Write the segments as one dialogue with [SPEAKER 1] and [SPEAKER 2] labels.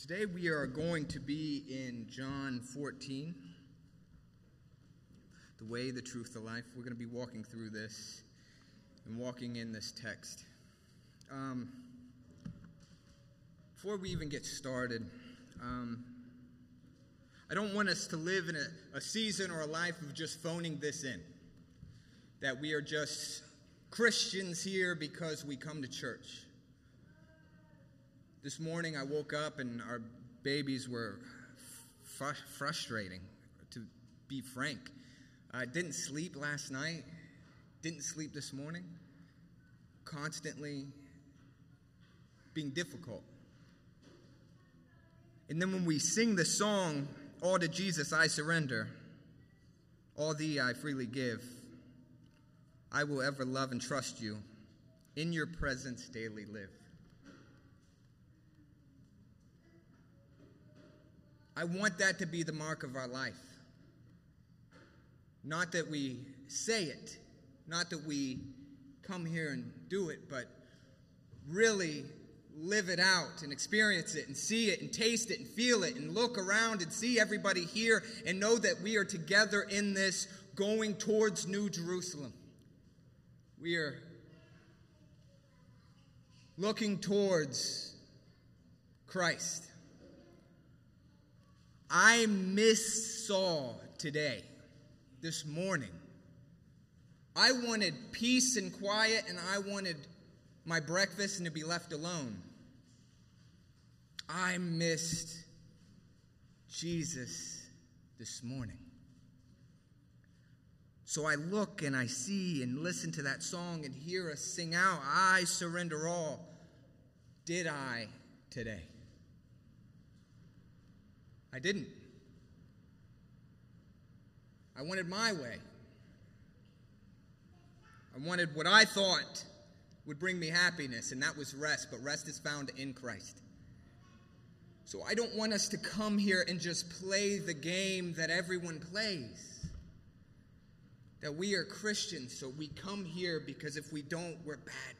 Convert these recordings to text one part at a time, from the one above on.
[SPEAKER 1] Today we are going to be in John 14, the way, the truth, the life. We're going to be walking through this and walking in this text. Um, before we even get started, um, I don't want us to live in a, a season or a life of just phoning this in. That we are just Christians here because we come to church. This morning I woke up and our babies were fr- frustrating, to be frank. I didn't sleep last night, didn't sleep this morning, constantly being difficult. And then when we sing the song, All to Jesus I surrender, all thee I freely give, I will ever love and trust you, in your presence daily live. I want that to be the mark of our life. Not that we say it, not that we come here and do it, but really live it out and experience it and see it and taste it and feel it and look around and see everybody here and know that we are together in this going towards New Jerusalem. We are looking towards Christ. I miss Saul today, this morning. I wanted peace and quiet, and I wanted my breakfast and to be left alone. I missed Jesus this morning. So I look and I see and listen to that song and hear us sing out, I surrender all. Did I today? I didn't. I wanted my way. I wanted what I thought would bring me happiness, and that was rest, but rest is found in Christ. So I don't want us to come here and just play the game that everyone plays. That we are Christians, so we come here because if we don't, we're bad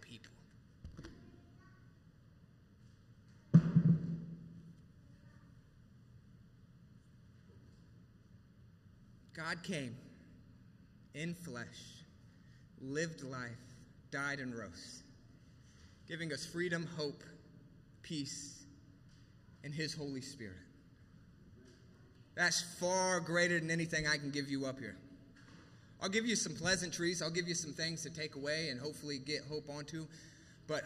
[SPEAKER 1] God came in flesh, lived life, died, and rose, giving us freedom, hope, peace, and His Holy Spirit. That's far greater than anything I can give you up here. I'll give you some pleasantries, I'll give you some things to take away and hopefully get hope onto, but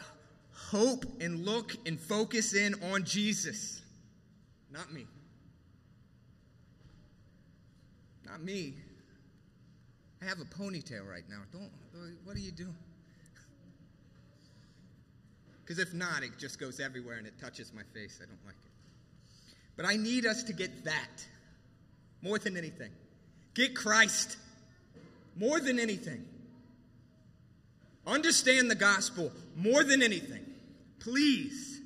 [SPEAKER 1] hope and look and focus in on Jesus, not me. Not me. I have a ponytail right now. Don't, what are you doing? Because if not, it just goes everywhere and it touches my face. I don't like it. But I need us to get that more than anything. Get Christ more than anything. Understand the gospel more than anything. Please.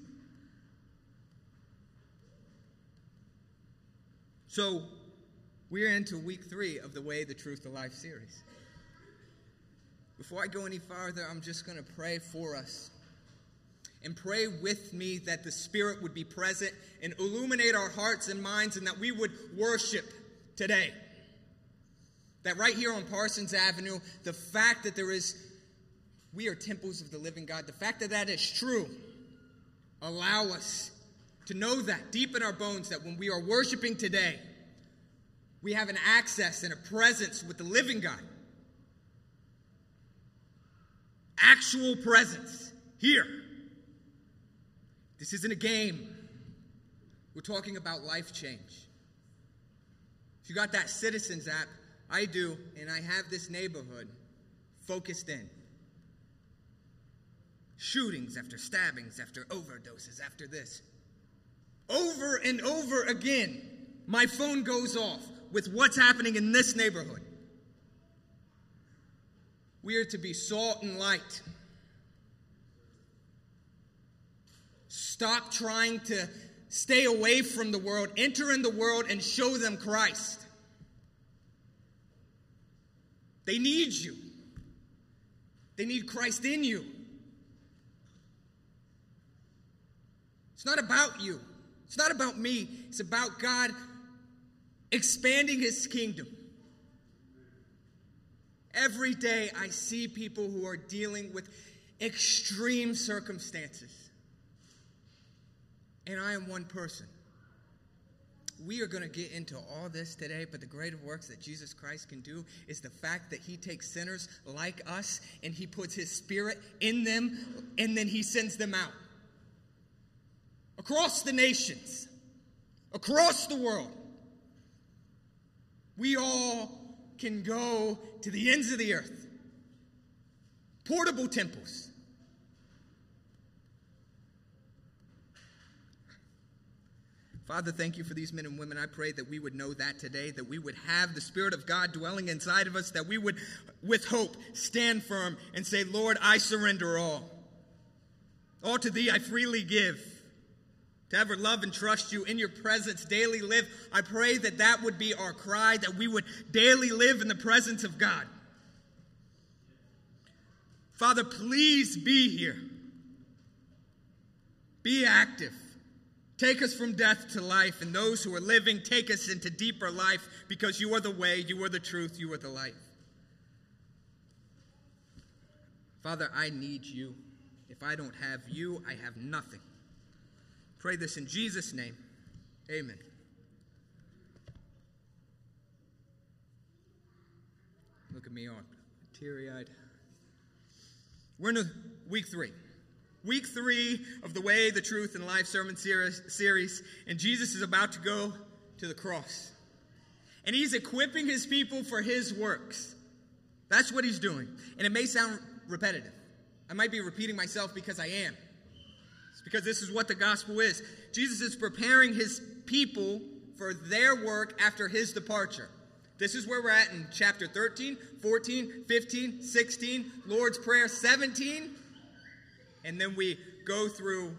[SPEAKER 1] So, we're into week three of the Way, the Truth, the Life series. Before I go any farther, I'm just going to pray for us. And pray with me that the Spirit would be present and illuminate our hearts and minds and that we would worship today. That right here on Parsons Avenue, the fact that there is, we are temples of the living God, the fact that that is true, allow us to know that deep in our bones that when we are worshiping today, we have an access and a presence with the living God. Actual presence here. This isn't a game. We're talking about life change. If you got that Citizens app, I do, and I have this neighborhood focused in. Shootings after stabbings, after overdoses, after this. Over and over again, my phone goes off with what's happening in this neighborhood. We are to be salt and light. Stop trying to stay away from the world, enter in the world, and show them Christ. They need you, they need Christ in you. It's not about you, It's not about me, it's about God expanding his kingdom. Every day I see people who are dealing with extreme circumstances. And I am one person. We are going to get into all this today, but the greater works that Jesus Christ can do is the fact that he takes sinners like us and he puts his spirit in them and then he sends them out across the nations, across the world. We all can go to the ends of the earth. Portable temples. Father, thank you for these men and women. I pray that we would know that today, that we would have the Spirit of God dwelling inside of us, that we would, with hope, stand firm and say, Lord, I surrender all. All to thee I freely give. To ever love and trust you in your presence, daily live. I pray that that would be our cry, that we would daily live in the presence of God. Father, please be here. Be active. Take us from death to life, and those who are living, take us into deeper life because you are the way, you are the truth, you are the life. Father, I need you. If I don't have you, I have nothing. Pray this in Jesus' name. Amen. Look at me on teary eyed. We're in week three. Week three of the Way, the Truth, and Life sermon series, and Jesus is about to go to the cross. And he's equipping his people for his works. That's what he's doing. And it may sound repetitive. I might be repeating myself because I am. Because this is what the gospel is. Jesus is preparing his people for their work after his departure. This is where we're at in chapter 13, 14, 15, 16, Lord's Prayer 17, and then we go through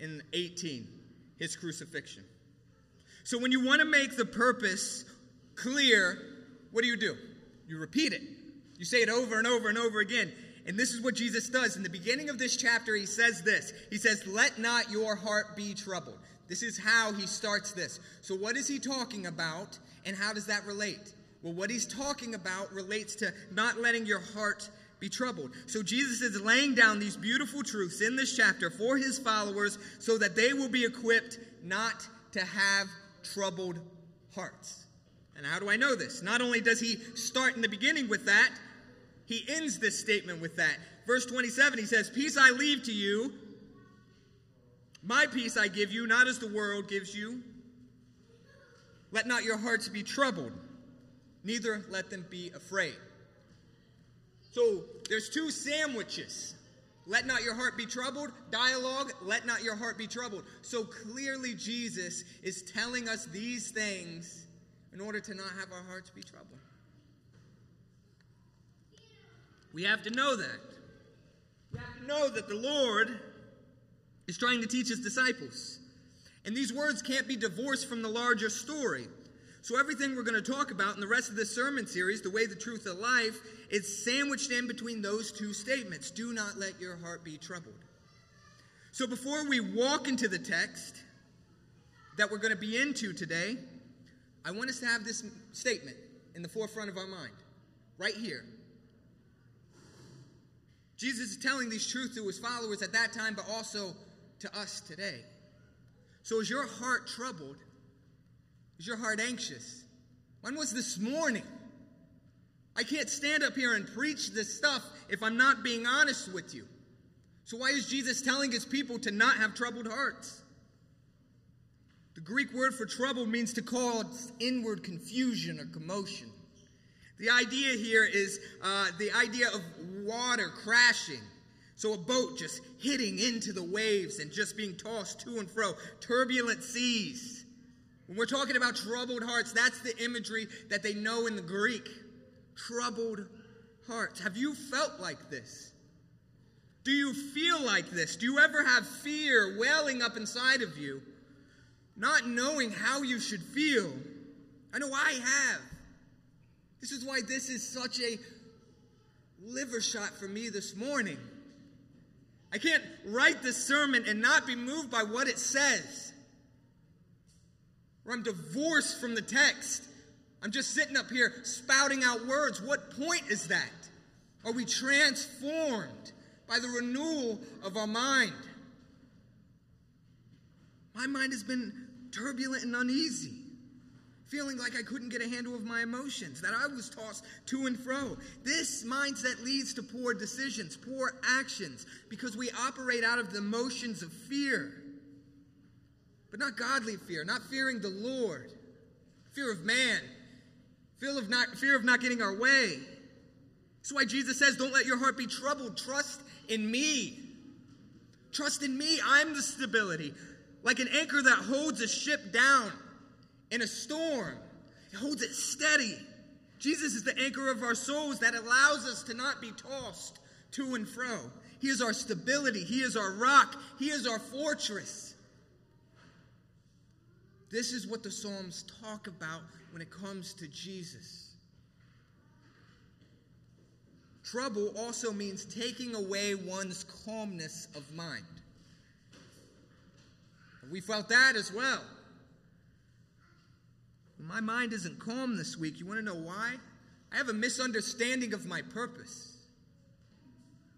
[SPEAKER 1] in 18, his crucifixion. So when you want to make the purpose clear, what do you do? You repeat it. You say it over and over and over again. And this is what Jesus does. In the beginning of this chapter, he says this He says, Let not your heart be troubled. This is how he starts this. So, what is he talking about, and how does that relate? Well, what he's talking about relates to not letting your heart be troubled. So, Jesus is laying down these beautiful truths in this chapter for his followers so that they will be equipped not to have troubled hearts. And how do I know this? Not only does he start in the beginning with that, he ends this statement with that. Verse 27, he says, Peace I leave to you, my peace I give you, not as the world gives you. Let not your hearts be troubled, neither let them be afraid. So there's two sandwiches. Let not your heart be troubled. Dialogue, let not your heart be troubled. So clearly, Jesus is telling us these things in order to not have our hearts be troubled. We have to know that. We have to know that the Lord is trying to teach his disciples. And these words can't be divorced from the larger story. So, everything we're going to talk about in the rest of this sermon series, the way, the truth, the life, is sandwiched in between those two statements. Do not let your heart be troubled. So, before we walk into the text that we're going to be into today, I want us to have this statement in the forefront of our mind, right here. Jesus is telling these truths to his followers at that time, but also to us today. So, is your heart troubled? Is your heart anxious? When was this morning? I can't stand up here and preach this stuff if I'm not being honest with you. So, why is Jesus telling his people to not have troubled hearts? The Greek word for trouble means to cause inward confusion or commotion. The idea here is uh, the idea of water crashing. So a boat just hitting into the waves and just being tossed to and fro, turbulent seas. When we're talking about troubled hearts, that's the imagery that they know in the Greek. Troubled hearts. Have you felt like this? Do you feel like this? Do you ever have fear welling up inside of you, not knowing how you should feel? I know I have. This is why this is such a liver shot for me this morning. I can't write this sermon and not be moved by what it says. or I'm divorced from the text. I'm just sitting up here spouting out words. What point is that? Are we transformed by the renewal of our mind? My mind has been turbulent and uneasy, feeling like I couldn't get a handle of my emotions, that I was tossed to and fro. This mindset leads to poor decisions, poor actions, because we operate out of the emotions of fear. But not godly fear, not fearing the Lord, fear of man, fear of not, fear of not getting our way. That's why Jesus says, Don't let your heart be troubled. Trust in me. Trust in me. I'm the stability. Like an anchor that holds a ship down in a storm, it holds it steady. Jesus is the anchor of our souls that allows us to not be tossed to and fro. He is our stability, He is our rock, He is our fortress. This is what the Psalms talk about when it comes to Jesus. Trouble also means taking away one's calmness of mind. We felt that as well. My mind isn't calm this week. You want to know why? I have a misunderstanding of my purpose.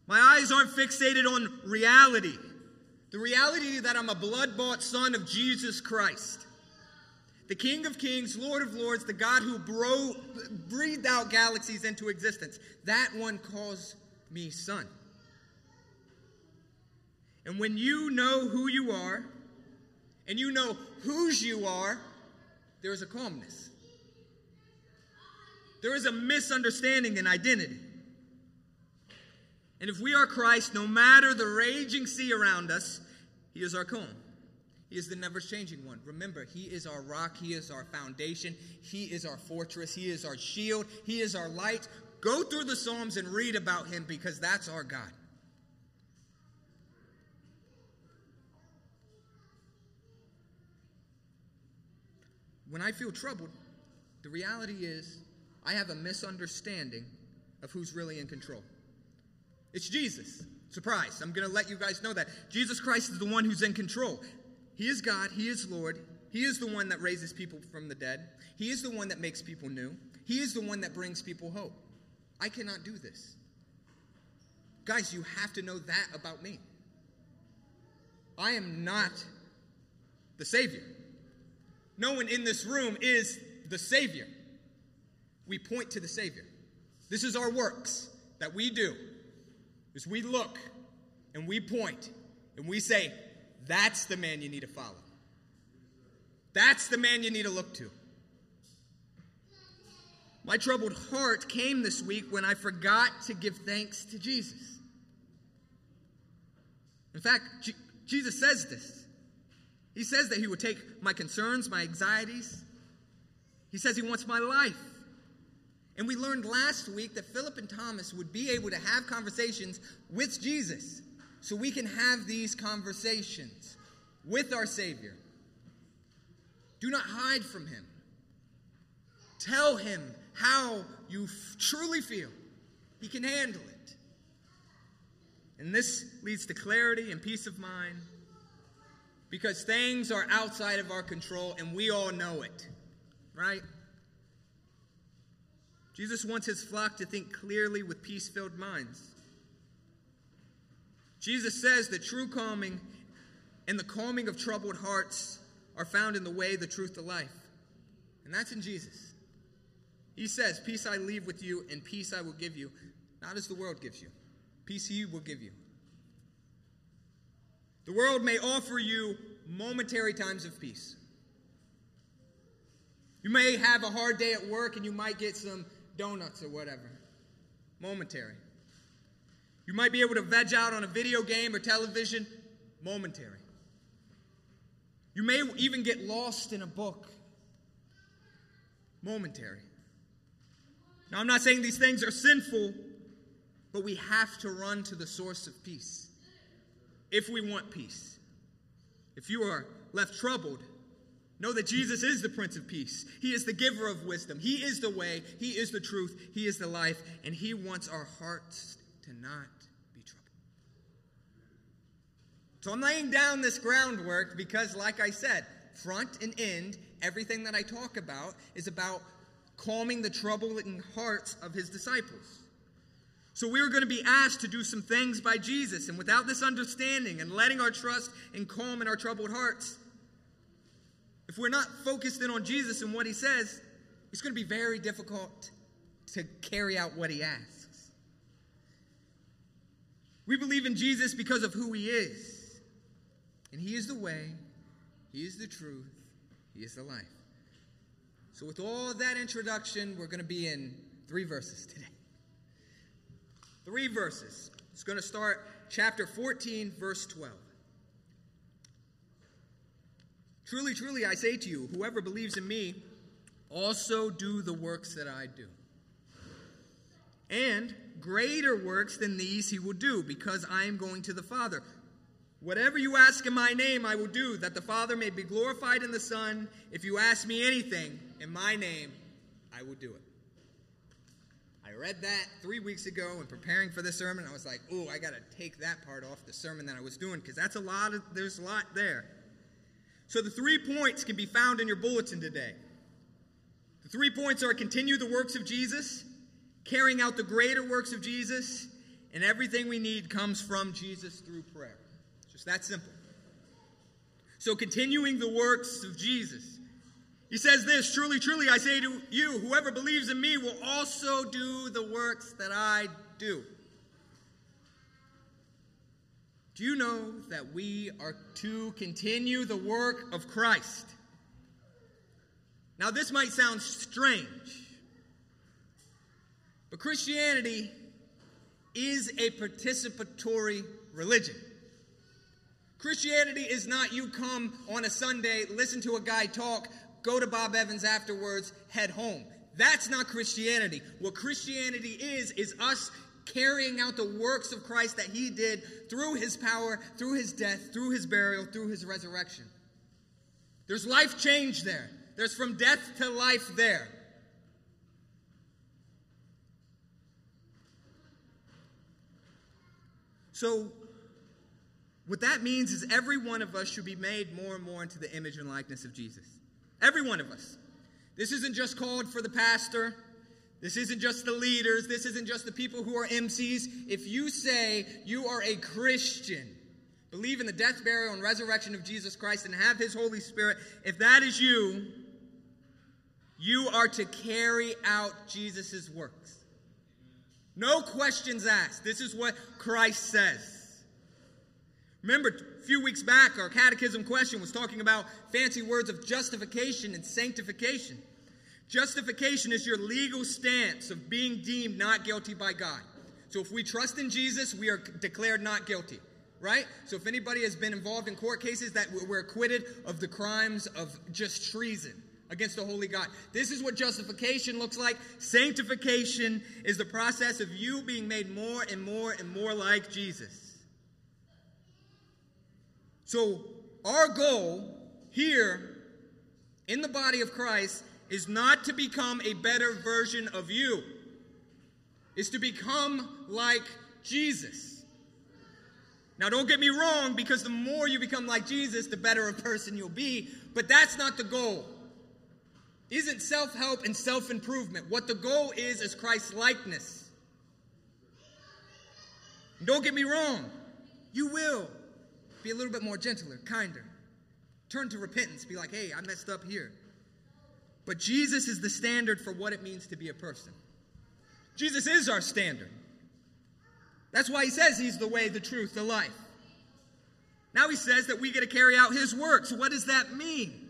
[SPEAKER 1] My eyes aren't fixated on reality. The reality that I'm a blood bought son of Jesus Christ, the King of Kings, Lord of Lords, the God who bro- breathed out galaxies into existence. That one calls me son. And when you know who you are, and you know whose you are, there is a calmness. There is a misunderstanding in identity. And if we are Christ, no matter the raging sea around us, He is our calm. He is the never changing one. Remember, He is our rock. He is our foundation. He is our fortress. He is our shield. He is our light. Go through the Psalms and read about Him because that's our God. When I feel troubled, the reality is I have a misunderstanding of who's really in control. It's Jesus. Surprise. I'm going to let you guys know that. Jesus Christ is the one who's in control. He is God, He is Lord. He is the one that raises people from the dead. He is the one that makes people new. He is the one that brings people hope. I cannot do this. Guys, you have to know that about me. I am not the Savior. No one in this room is the Savior. We point to the Savior. This is our works that we do. Is we look and we point and we say, that's the man you need to follow. That's the man you need to look to. My troubled heart came this week when I forgot to give thanks to Jesus. In fact, Jesus says this. He says that He would take my concerns, my anxieties. He says He wants my life. And we learned last week that Philip and Thomas would be able to have conversations with Jesus. So we can have these conversations with our Savior. Do not hide from Him. Tell Him how you f- truly feel. He can handle it. And this leads to clarity and peace of mind because things are outside of our control and we all know it, right? Jesus wants his flock to think clearly with peace filled minds. Jesus says that true calming and the calming of troubled hearts are found in the way, the truth, the life. And that's in Jesus. He says, Peace I leave with you, and peace I will give you, not as the world gives you. Peace he will give you. The world may offer you momentary times of peace. You may have a hard day at work and you might get some donuts or whatever. Momentary. You might be able to veg out on a video game or television. Momentary. You may even get lost in a book. Momentary. Now, I'm not saying these things are sinful, but we have to run to the source of peace if we want peace. If you are left troubled, know that Jesus is the Prince of Peace. He is the giver of wisdom. He is the way, He is the truth, He is the life, and He wants our hearts to not be troubled. So I'm laying down this groundwork because, like I said, front and end, everything that I talk about is about calming the troubling hearts of his disciples. So we are going to be asked to do some things by Jesus, and without this understanding and letting our trust and calm in our troubled hearts, if we're not focused in on Jesus and what he says, it's going to be very difficult to carry out what he asks. We believe in Jesus because of who he is. And he is the way, he is the truth, he is the life. So, with all that introduction, we're going to be in three verses today. Three verses. It's going to start chapter 14, verse 12. Truly, truly, I say to you, whoever believes in me also do the works that I do. And greater works than these he will do, because I am going to the Father. Whatever you ask in my name, I will do, that the Father may be glorified in the Son. If you ask me anything in my name, I will do it. I read that three weeks ago in preparing for this sermon. I was like, oh, I got to take that part off the sermon that I was doing because that's a lot of, there's a lot there. So the three points can be found in your bulletin today. The three points are continue the works of Jesus, carrying out the greater works of Jesus, and everything we need comes from Jesus through prayer. It's Just that simple. So, continuing the works of Jesus. He says this Truly, truly, I say to you, whoever believes in me will also do the works that I do. Do you know that we are to continue the work of Christ? Now, this might sound strange, but Christianity is a participatory religion. Christianity is not you come on a Sunday, listen to a guy talk, go to Bob Evans afterwards, head home. That's not Christianity. What Christianity is, is us carrying out the works of Christ that he did through his power, through his death, through his burial, through his resurrection. There's life change there. There's from death to life there. So, what that means is every one of us should be made more and more into the image and likeness of Jesus. Every one of us. This isn't just called for the pastor. This isn't just the leaders. This isn't just the people who are MCs. If you say you are a Christian, believe in the death, burial, and resurrection of Jesus Christ, and have His Holy Spirit, if that is you, you are to carry out Jesus' works. No questions asked. This is what Christ says. Remember, a few weeks back, our catechism question was talking about fancy words of justification and sanctification. Justification is your legal stance of being deemed not guilty by God. So if we trust in Jesus, we are declared not guilty, right? So if anybody has been involved in court cases that we're acquitted of the crimes of just treason against the holy God. This is what justification looks like. Sanctification is the process of you being made more and more and more like Jesus. So, our goal here in the body of Christ is not to become a better version of you, is to become like Jesus. Now, don't get me wrong, because the more you become like Jesus, the better a person you'll be, but that's not the goal. Isn't self help and self improvement. What the goal is, is Christ's likeness. Don't get me wrong, you will be a little bit more gentler, kinder. Turn to repentance. Be like, hey, I messed up here. But Jesus is the standard for what it means to be a person. Jesus is our standard. That's why he says he's the way, the truth, the life. Now he says that we get to carry out his works. What does that mean?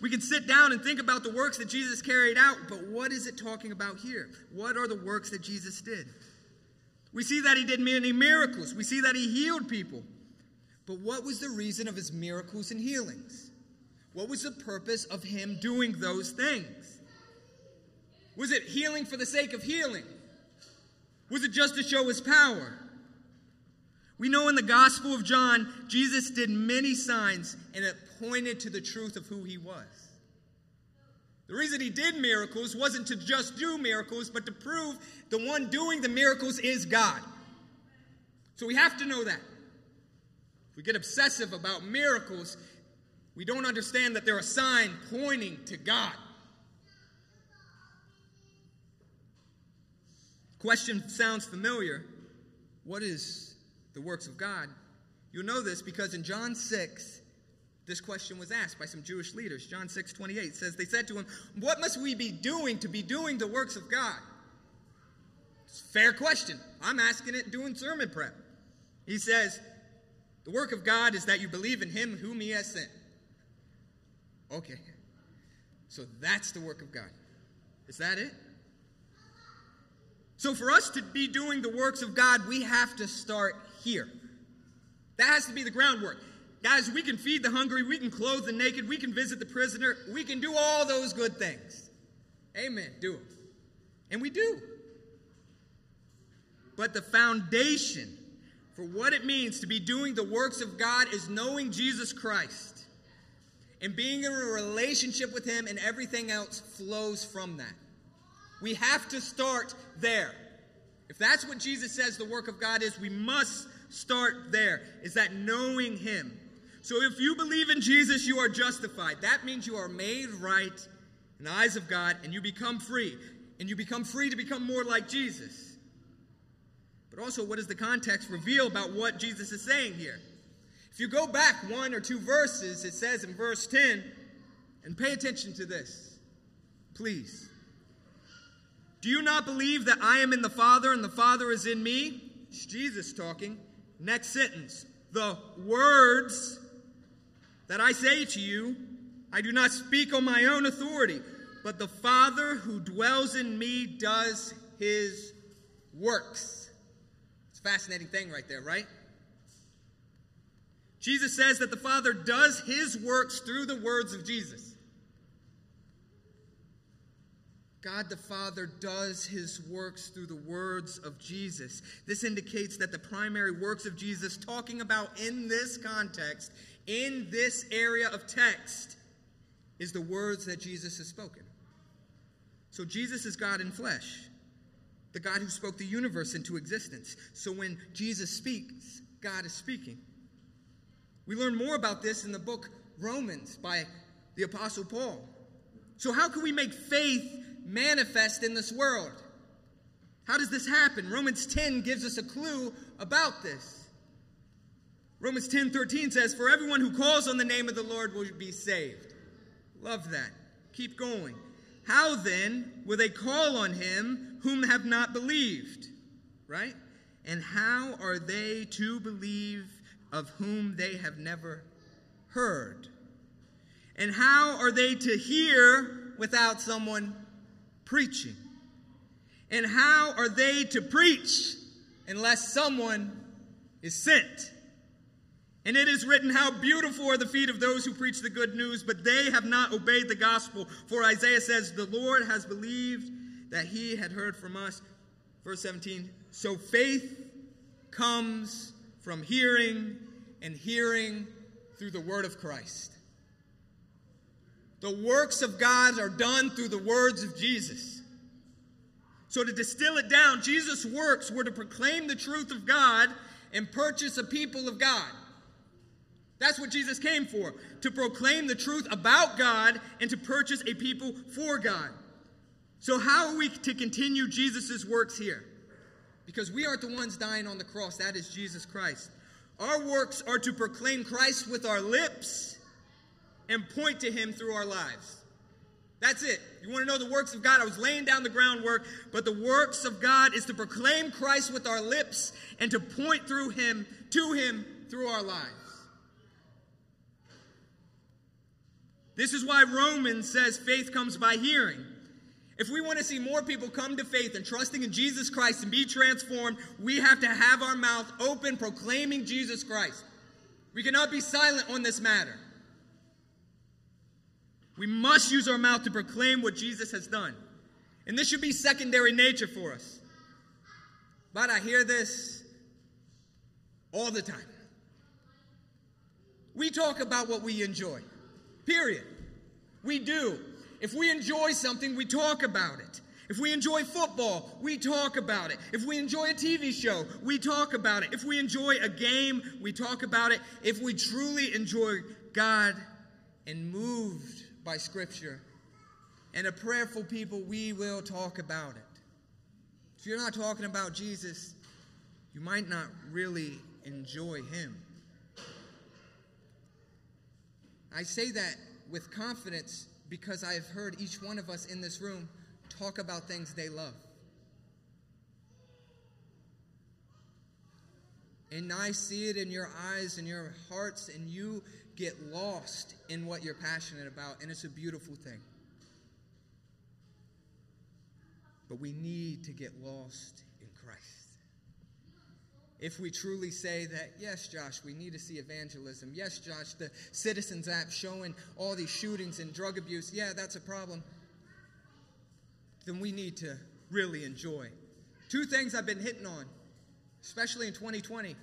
[SPEAKER 1] We can sit down and think about the works that Jesus carried out, but what is it talking about here? What are the works that Jesus did? We see that he did many miracles. We see that he healed people. But what was the reason of his miracles and healings? What was the purpose of him doing those things? Was it healing for the sake of healing? Was it just to show his power? We know in the Gospel of John, Jesus did many signs and it pointed to the truth of who he was. The reason he did miracles wasn't to just do miracles, but to prove the one doing the miracles is God. So we have to know that. If we get obsessive about miracles, We don't understand that they're a sign pointing to God. Question sounds familiar. What is the works of God? You'll know this because in John 6, this question was asked by some Jewish leaders. John 6 28 says, They said to him, What must we be doing to be doing the works of God? Fair question. I'm asking it doing sermon prep. He says, The work of God is that you believe in him whom he has sent. Okay. So that's the work of God. Is that it? So for us to be doing the works of God, we have to start here. That has to be the groundwork. Guys, we can feed the hungry, we can clothe the naked, we can visit the prisoner, we can do all those good things. Amen. Do them. And we do. But the foundation for what it means to be doing the works of God is knowing Jesus Christ and being in a relationship with Him, and everything else flows from that. We have to start there. If that's what Jesus says the work of God is, we must start there. Is that knowing Him? So if you believe in Jesus, you are justified. That means you are made right in the eyes of God and you become free. And you become free to become more like Jesus. But also, what does the context reveal about what Jesus is saying here? If you go back one or two verses, it says in verse 10, and pay attention to this, please. Do you not believe that I am in the Father and the Father is in me? It's Jesus talking. Next sentence. The words that I say to you, I do not speak on my own authority, but the Father who dwells in me does his works. It's a fascinating thing right there, right? Jesus says that the Father does his works through the words of Jesus. God the Father does his works through the words of Jesus. This indicates that the primary works of Jesus, talking about in this context, in this area of text, is the words that Jesus has spoken. So Jesus is God in flesh, the God who spoke the universe into existence. So when Jesus speaks, God is speaking. We learn more about this in the book Romans by the Apostle Paul. So, how can we make faith manifest in this world. How does this happen? Romans 10 gives us a clue about this. Romans 10 13 says, For everyone who calls on the name of the Lord will be saved. Love that. Keep going. How then will they call on him whom have not believed? Right? And how are they to believe of whom they have never heard? And how are they to hear without someone preaching. And how are they to preach unless someone is sent? And it is written, How beautiful are the feet of those who preach the good news, but they have not obeyed the gospel. For Isaiah says, The Lord has believed that he had heard from us. Verse 17 So faith comes from hearing, and hearing through the word of Christ. The works of God are done through the words of Jesus. So, to distill it down, Jesus' works were to proclaim the truth of God and purchase a people of God. That's what Jesus came for to proclaim the truth about God and to purchase a people for God. So, how are we to continue Jesus' works here? Because we aren't the ones dying on the cross, that is Jesus Christ. Our works are to proclaim Christ with our lips and point to Him through our lives. That's it. You want to know the works of God? I was laying down the groundwork, but the works of God is to proclaim Christ with our lips and to point through Him to Him through our lives. This is why Romans says faith comes by hearing. If we want to see more people come to faith and trusting in Jesus Christ and be transformed, we have to have our mouth open proclaiming Jesus Christ. We cannot be silent on this matter. We must use our mouth to proclaim what Jesus has done. And this should be secondary nature for us. But I hear this all the time. We talk about what we enjoy, period. We do. If we enjoy something, we talk about it. If we enjoy football, we talk about it. If we enjoy a TV show, we talk about it. If we enjoy a game, we talk about it. If we truly enjoy God and moved by Scripture and a prayerful people, we will talk about it. If you're not talking about Jesus, you might not really enjoy him. I say that with confidence because I've heard each one of us in this room talk about things they love. And I see it in your eyes and your hearts, and you get lost in what you're passionate about, and it's a beautiful thing. But we need to get lost in Christ. If we truly say that, yes, Josh, we need to see evangelism. Yes, Josh, the Citizens app showing all these shootings and drug abuse, yeah, that's a problem. Then we need to really enjoy. Two things I've been hitting on, especially in 2020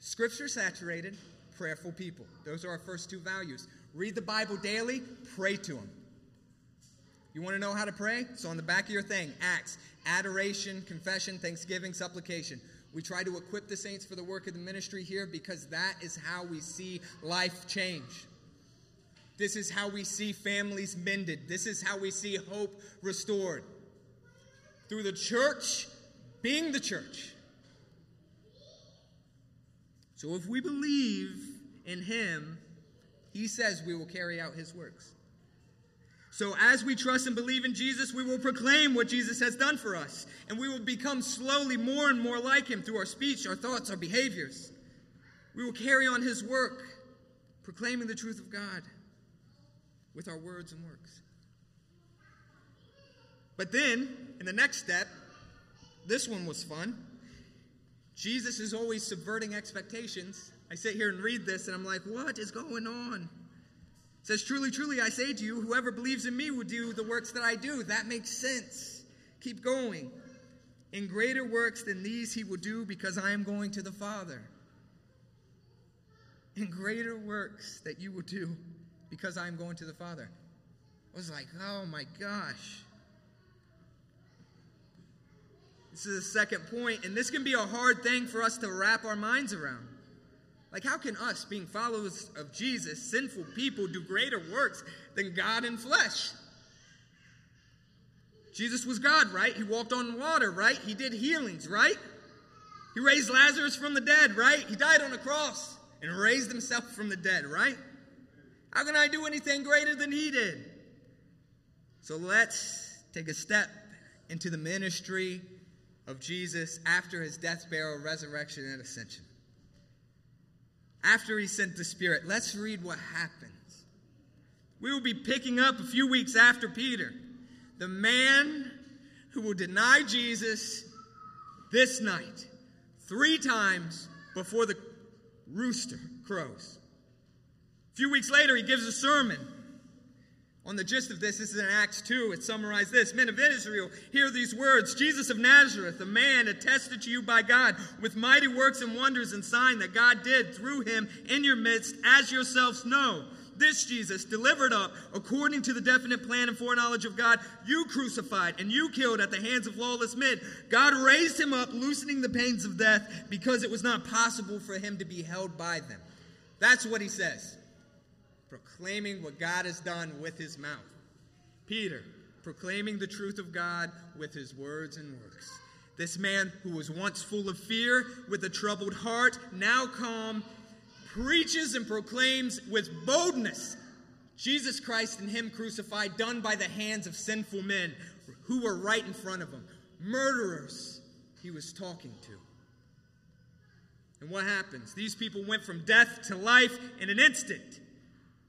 [SPEAKER 1] scripture saturated, prayerful people. Those are our first two values. Read the Bible daily, pray to Him. You want to know how to pray? It's on the back of your thing Acts, adoration, confession, thanksgiving, supplication. We try to equip the saints for the work of the ministry here because that is how we see life change. This is how we see families mended. This is how we see hope restored. Through the church being the church. So if we believe in him, he says we will carry out his works. So, as we trust and believe in Jesus, we will proclaim what Jesus has done for us, and we will become slowly more and more like him through our speech, our thoughts, our behaviors. We will carry on his work, proclaiming the truth of God with our words and works. But then, in the next step, this one was fun. Jesus is always subverting expectations. I sit here and read this, and I'm like, what is going on? Says, Truly, truly, I say to you, whoever believes in me will do the works that I do. That makes sense. Keep going. In greater works than these he will do because I am going to the Father. In greater works that you will do because I am going to the Father. I was like, oh my gosh. This is the second point, and this can be a hard thing for us to wrap our minds around. Like, how can us, being followers of Jesus, sinful people, do greater works than God in flesh? Jesus was God, right? He walked on water, right? He did healings, right? He raised Lazarus from the dead, right? He died on the cross and raised himself from the dead, right? How can I do anything greater than he did? So let's take a step into the ministry of Jesus after his death, burial, resurrection, and ascension after he sent the Spirit. Let's read what happens. We will be picking up a few weeks after Peter, the man who will deny Jesus this night, three times before the rooster crows. A few weeks later, he gives a sermon on the gist of this, this is in Acts 2. It summarized this Men of Israel, hear these words Jesus of Nazareth, a man attested to you by God with mighty works and wonders and sign that God did through him in your midst, as yourselves know. This Jesus, delivered up according to the definite plan and foreknowledge of God, you crucified and you killed at the hands of lawless men. God raised him up, loosening the pains of death, because it was not possible for him to be held by them. That's what he says proclaiming what God has done with his mouth. Peter, proclaiming the truth of God with his words and works. This man who was once full of fear, with a troubled heart, now calm, preaches and proclaims with boldness Jesus Christ and Him crucified, done by the hands of sinful men who were right in front of him. Murderers he was talking to. And what happens? These people went from death to life in an instant.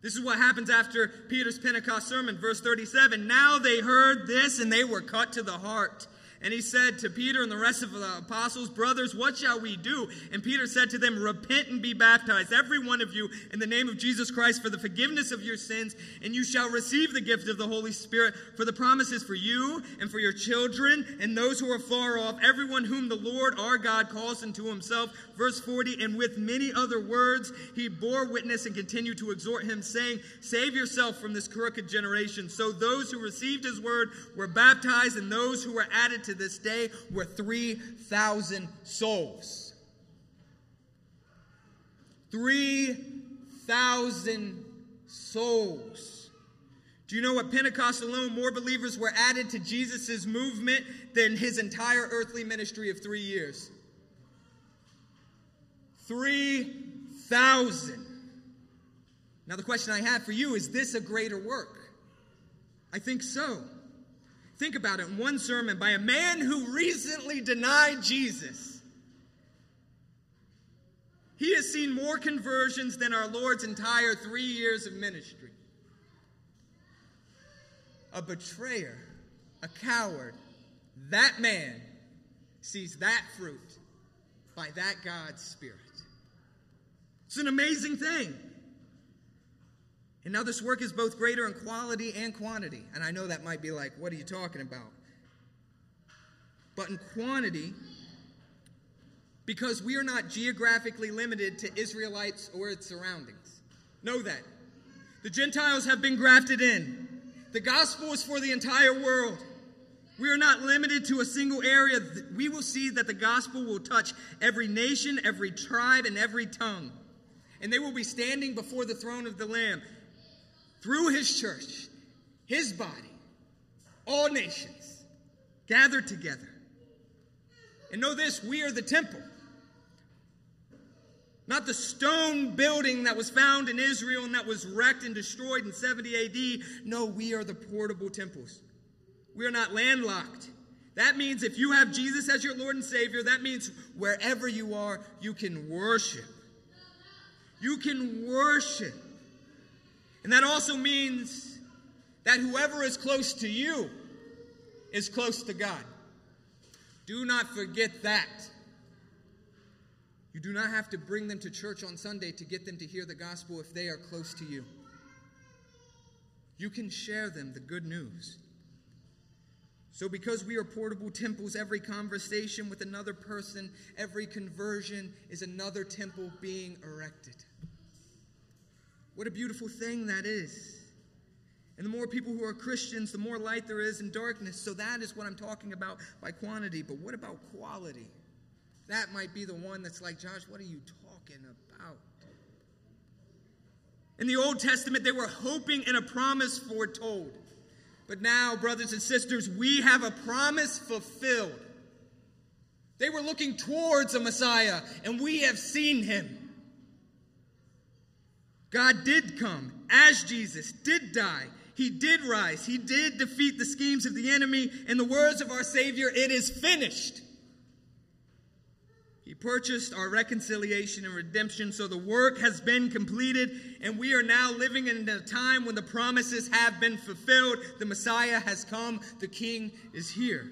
[SPEAKER 1] This is what happens after Peter's Pentecost sermon, verse 37. Now they heard this and they were cut to the heart. And he said to Peter and the rest of the apostles, Brothers, what shall we do? And Peter said to them, Repent and be baptized, every one of you, in the name of Jesus Christ, for the forgiveness of your sins, and you shall receive the gift of the Holy Spirit. For the promises for you and for your children and those who are far off, everyone whom the Lord our God calls into himself. Verse 40, and with many other words he bore witness and continued to exhort him, saying, Save yourself from this crooked generation. So those who received his word were baptized, and those who were added to this day were 3,000 souls. 3,000 souls. Do you know at Pentecost alone, more believers were added to Jesus' movement than his entire earthly ministry of three years? 3,000. Now, the question I have for you is this a greater work? I think so. Think about it in one sermon by a man who recently denied Jesus. He has seen more conversions than our Lord's entire three years of ministry. A betrayer, a coward, that man sees that fruit by that God's Spirit. It's an amazing thing. And now this work is both greater in quality and quantity. And I know that might be like, what are you talking about? But in quantity, because we are not geographically limited to Israelites or its surroundings. Know that. The Gentiles have been grafted in. The gospel is for the entire world. We are not limited to a single area. We will see that the gospel will touch every nation, every tribe, and every tongue. And they will be standing before the throne of the Lamb through his church, his body, all nations gathered together. And know this we are the temple. Not the stone building that was found in Israel and that was wrecked and destroyed in 70 AD. No, we are the portable temples. We are not landlocked. That means if you have Jesus as your Lord and Savior, that means wherever you are, you can worship. You can worship. And that also means that whoever is close to you is close to God. Do not forget that. You do not have to bring them to church on Sunday to get them to hear the gospel if they are close to you. You can share them the good news. So, because we are portable temples, every conversation with another person, every conversion is another temple being erected. What a beautiful thing that is. And the more people who are Christians, the more light there is in darkness. So that is what I'm talking about by quantity. But what about quality? That might be the one that's like, Josh, what are you talking about? In the Old Testament, they were hoping in a promise foretold. But now, brothers and sisters, we have a promise fulfilled. They were looking towards a Messiah, and we have seen him. God did come as Jesus, did die, he did rise, he did defeat the schemes of the enemy. In the words of our Savior, it is finished. He purchased our reconciliation and redemption, so the work has been completed, and we are now living in a time when the promises have been fulfilled. The Messiah has come, the King is here.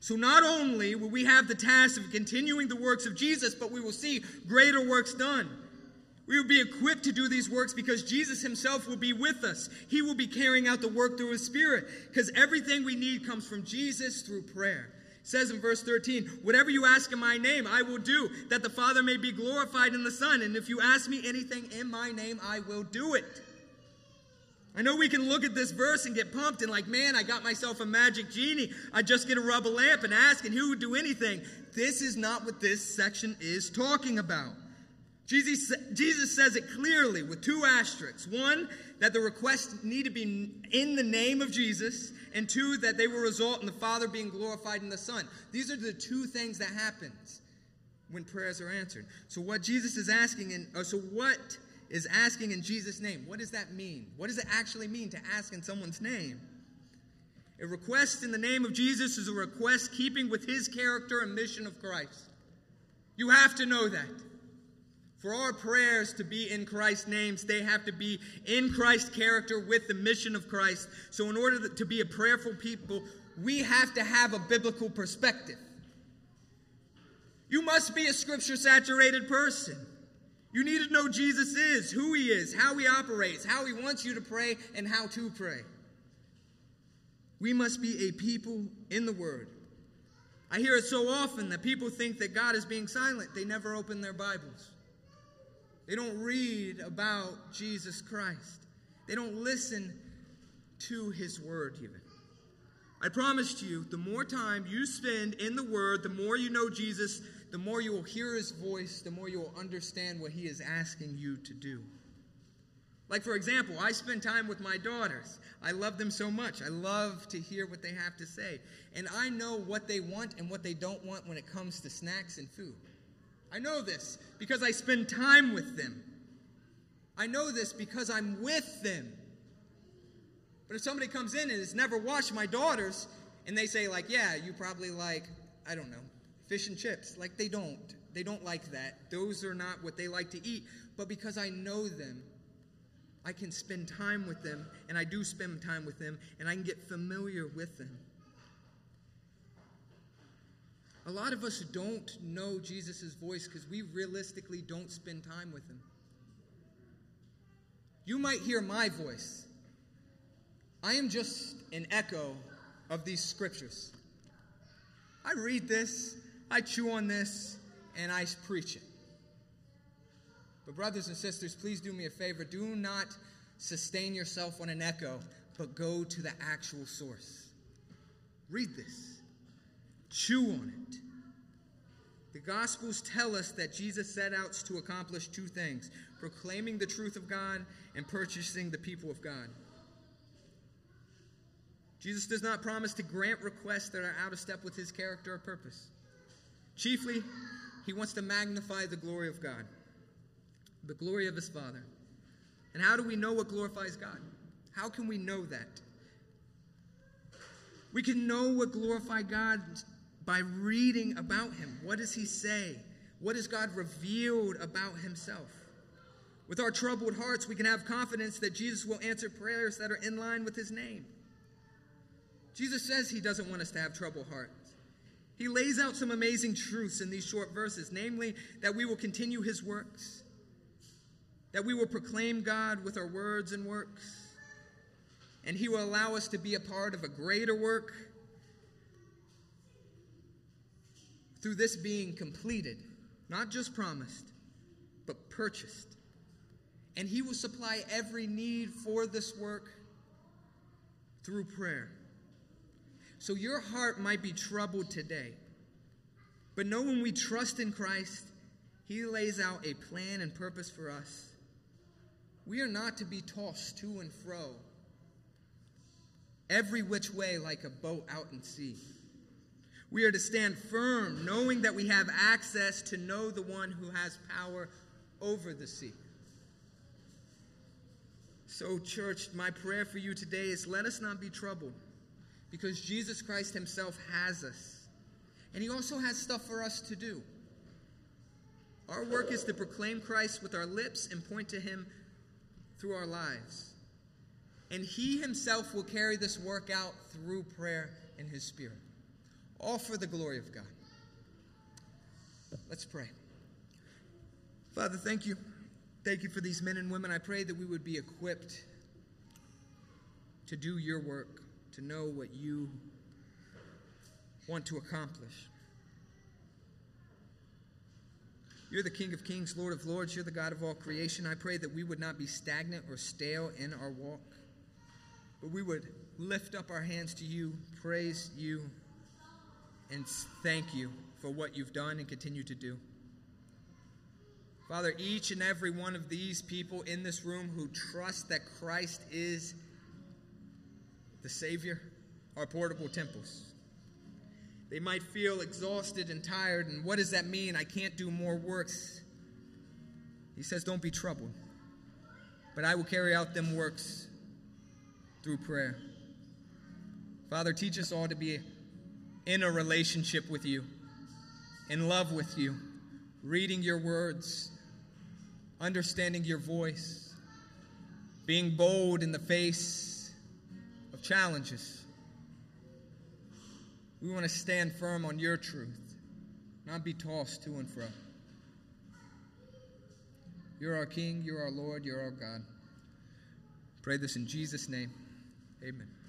[SPEAKER 1] So, not only will we have the task of continuing the works of Jesus, but we will see greater works done. We will be equipped to do these works because Jesus himself will be with us. He will be carrying out the work through his spirit because everything we need comes from Jesus through prayer. It says in verse 13, Whatever you ask in my name, I will do, that the Father may be glorified in the Son. And if you ask me anything in my name, I will do it. I know we can look at this verse and get pumped and like, man, I got myself a magic genie. I just get to rub a lamp and ask, and who would do anything? This is not what this section is talking about. Jesus, Jesus says it clearly with two asterisks. One, that the requests need to be in the name of Jesus, and two, that they will result in the Father being glorified in the Son. These are the two things that happens when prayers are answered. So what Jesus is asking, in, uh, so what is asking in Jesus' name? What does that mean? What does it actually mean to ask in someone's name? A request in the name of Jesus is a request keeping with his character and mission of Christ. You have to know that. For our prayers to be in Christ's names, they have to be in Christ's character with the mission of Christ. So, in order to be a prayerful people, we have to have a biblical perspective. You must be a scripture saturated person. You need to know Jesus is, who he is, how he operates, how he wants you to pray, and how to pray. We must be a people in the Word. I hear it so often that people think that God is being silent, they never open their Bibles. They don't read about Jesus Christ. They don't listen to his word, even. I promise you, the more time you spend in the word, the more you know Jesus, the more you will hear his voice, the more you will understand what he is asking you to do. Like, for example, I spend time with my daughters. I love them so much. I love to hear what they have to say. And I know what they want and what they don't want when it comes to snacks and food. I know this because I spend time with them. I know this because I'm with them. But if somebody comes in and has never watched my daughters and they say, like, yeah, you probably like, I don't know, fish and chips, like they don't. They don't like that. Those are not what they like to eat. But because I know them, I can spend time with them, and I do spend time with them, and I can get familiar with them. A lot of us don't know Jesus' voice because we realistically don't spend time with him. You might hear my voice. I am just an echo of these scriptures. I read this, I chew on this, and I preach it. But, brothers and sisters, please do me a favor. Do not sustain yourself on an echo, but go to the actual source. Read this, chew on it. The Gospels tell us that Jesus set out to accomplish two things proclaiming the truth of God and purchasing the people of God. Jesus does not promise to grant requests that are out of step with his character or purpose. Chiefly, he wants to magnify the glory of God the glory of his Father. And how do we know what glorifies God? How can we know that? We can know what glorifies God by reading about him. What does he say? What has God revealed about himself? With our troubled hearts, we can have confidence that Jesus will answer prayers that are in line with his name. Jesus says he doesn't want us to have troubled hearts. He lays out some amazing truths in these short verses, namely that we will continue his works, that we will proclaim God with our words and works, and He will allow us to be a part of a greater work through this being completed, not just promised, but purchased. And He will supply every need for this work through prayer. So your heart might be troubled today, but know when we trust in Christ, He lays out a plan and purpose for us we are not to be tossed to and fro every which way like a boat out in sea. We are to stand firm, knowing that we have access to know the one who has power over the sea. So, church, my prayer for you today is let us not be troubled because Jesus Christ Himself has us. And He also has stuff for us to do. Our work is to proclaim Christ with our lips and point to Him through our lives. And He Himself will carry this work out through prayer and His Spirit, all for the glory of God. Let's pray. Father, thank you. Thank you for these men and women. I pray that we would be equipped to do your work, to know what you want to accomplish. You're the King of Kings, Lord of Lords. You're the God of all creation. I pray that we would not be stagnant or stale in our walk, but we would lift up our hands to you, praise you, and thank you for what you've done and continue to do. Father, each and every one of these people in this room who trust that Christ is the Savior are portable temples. They might feel exhausted and tired, and what does that mean? I can't do more works. He says, Don't be troubled, but I will carry out them works through prayer. Father, teach us all to be in a relationship with you, in love with you, reading your words, understanding your voice, being bold in the face of challenges. We want to stand firm on your truth, not be tossed to and fro. You're our King, you're our Lord, you're our God. Pray this in Jesus' name. Amen.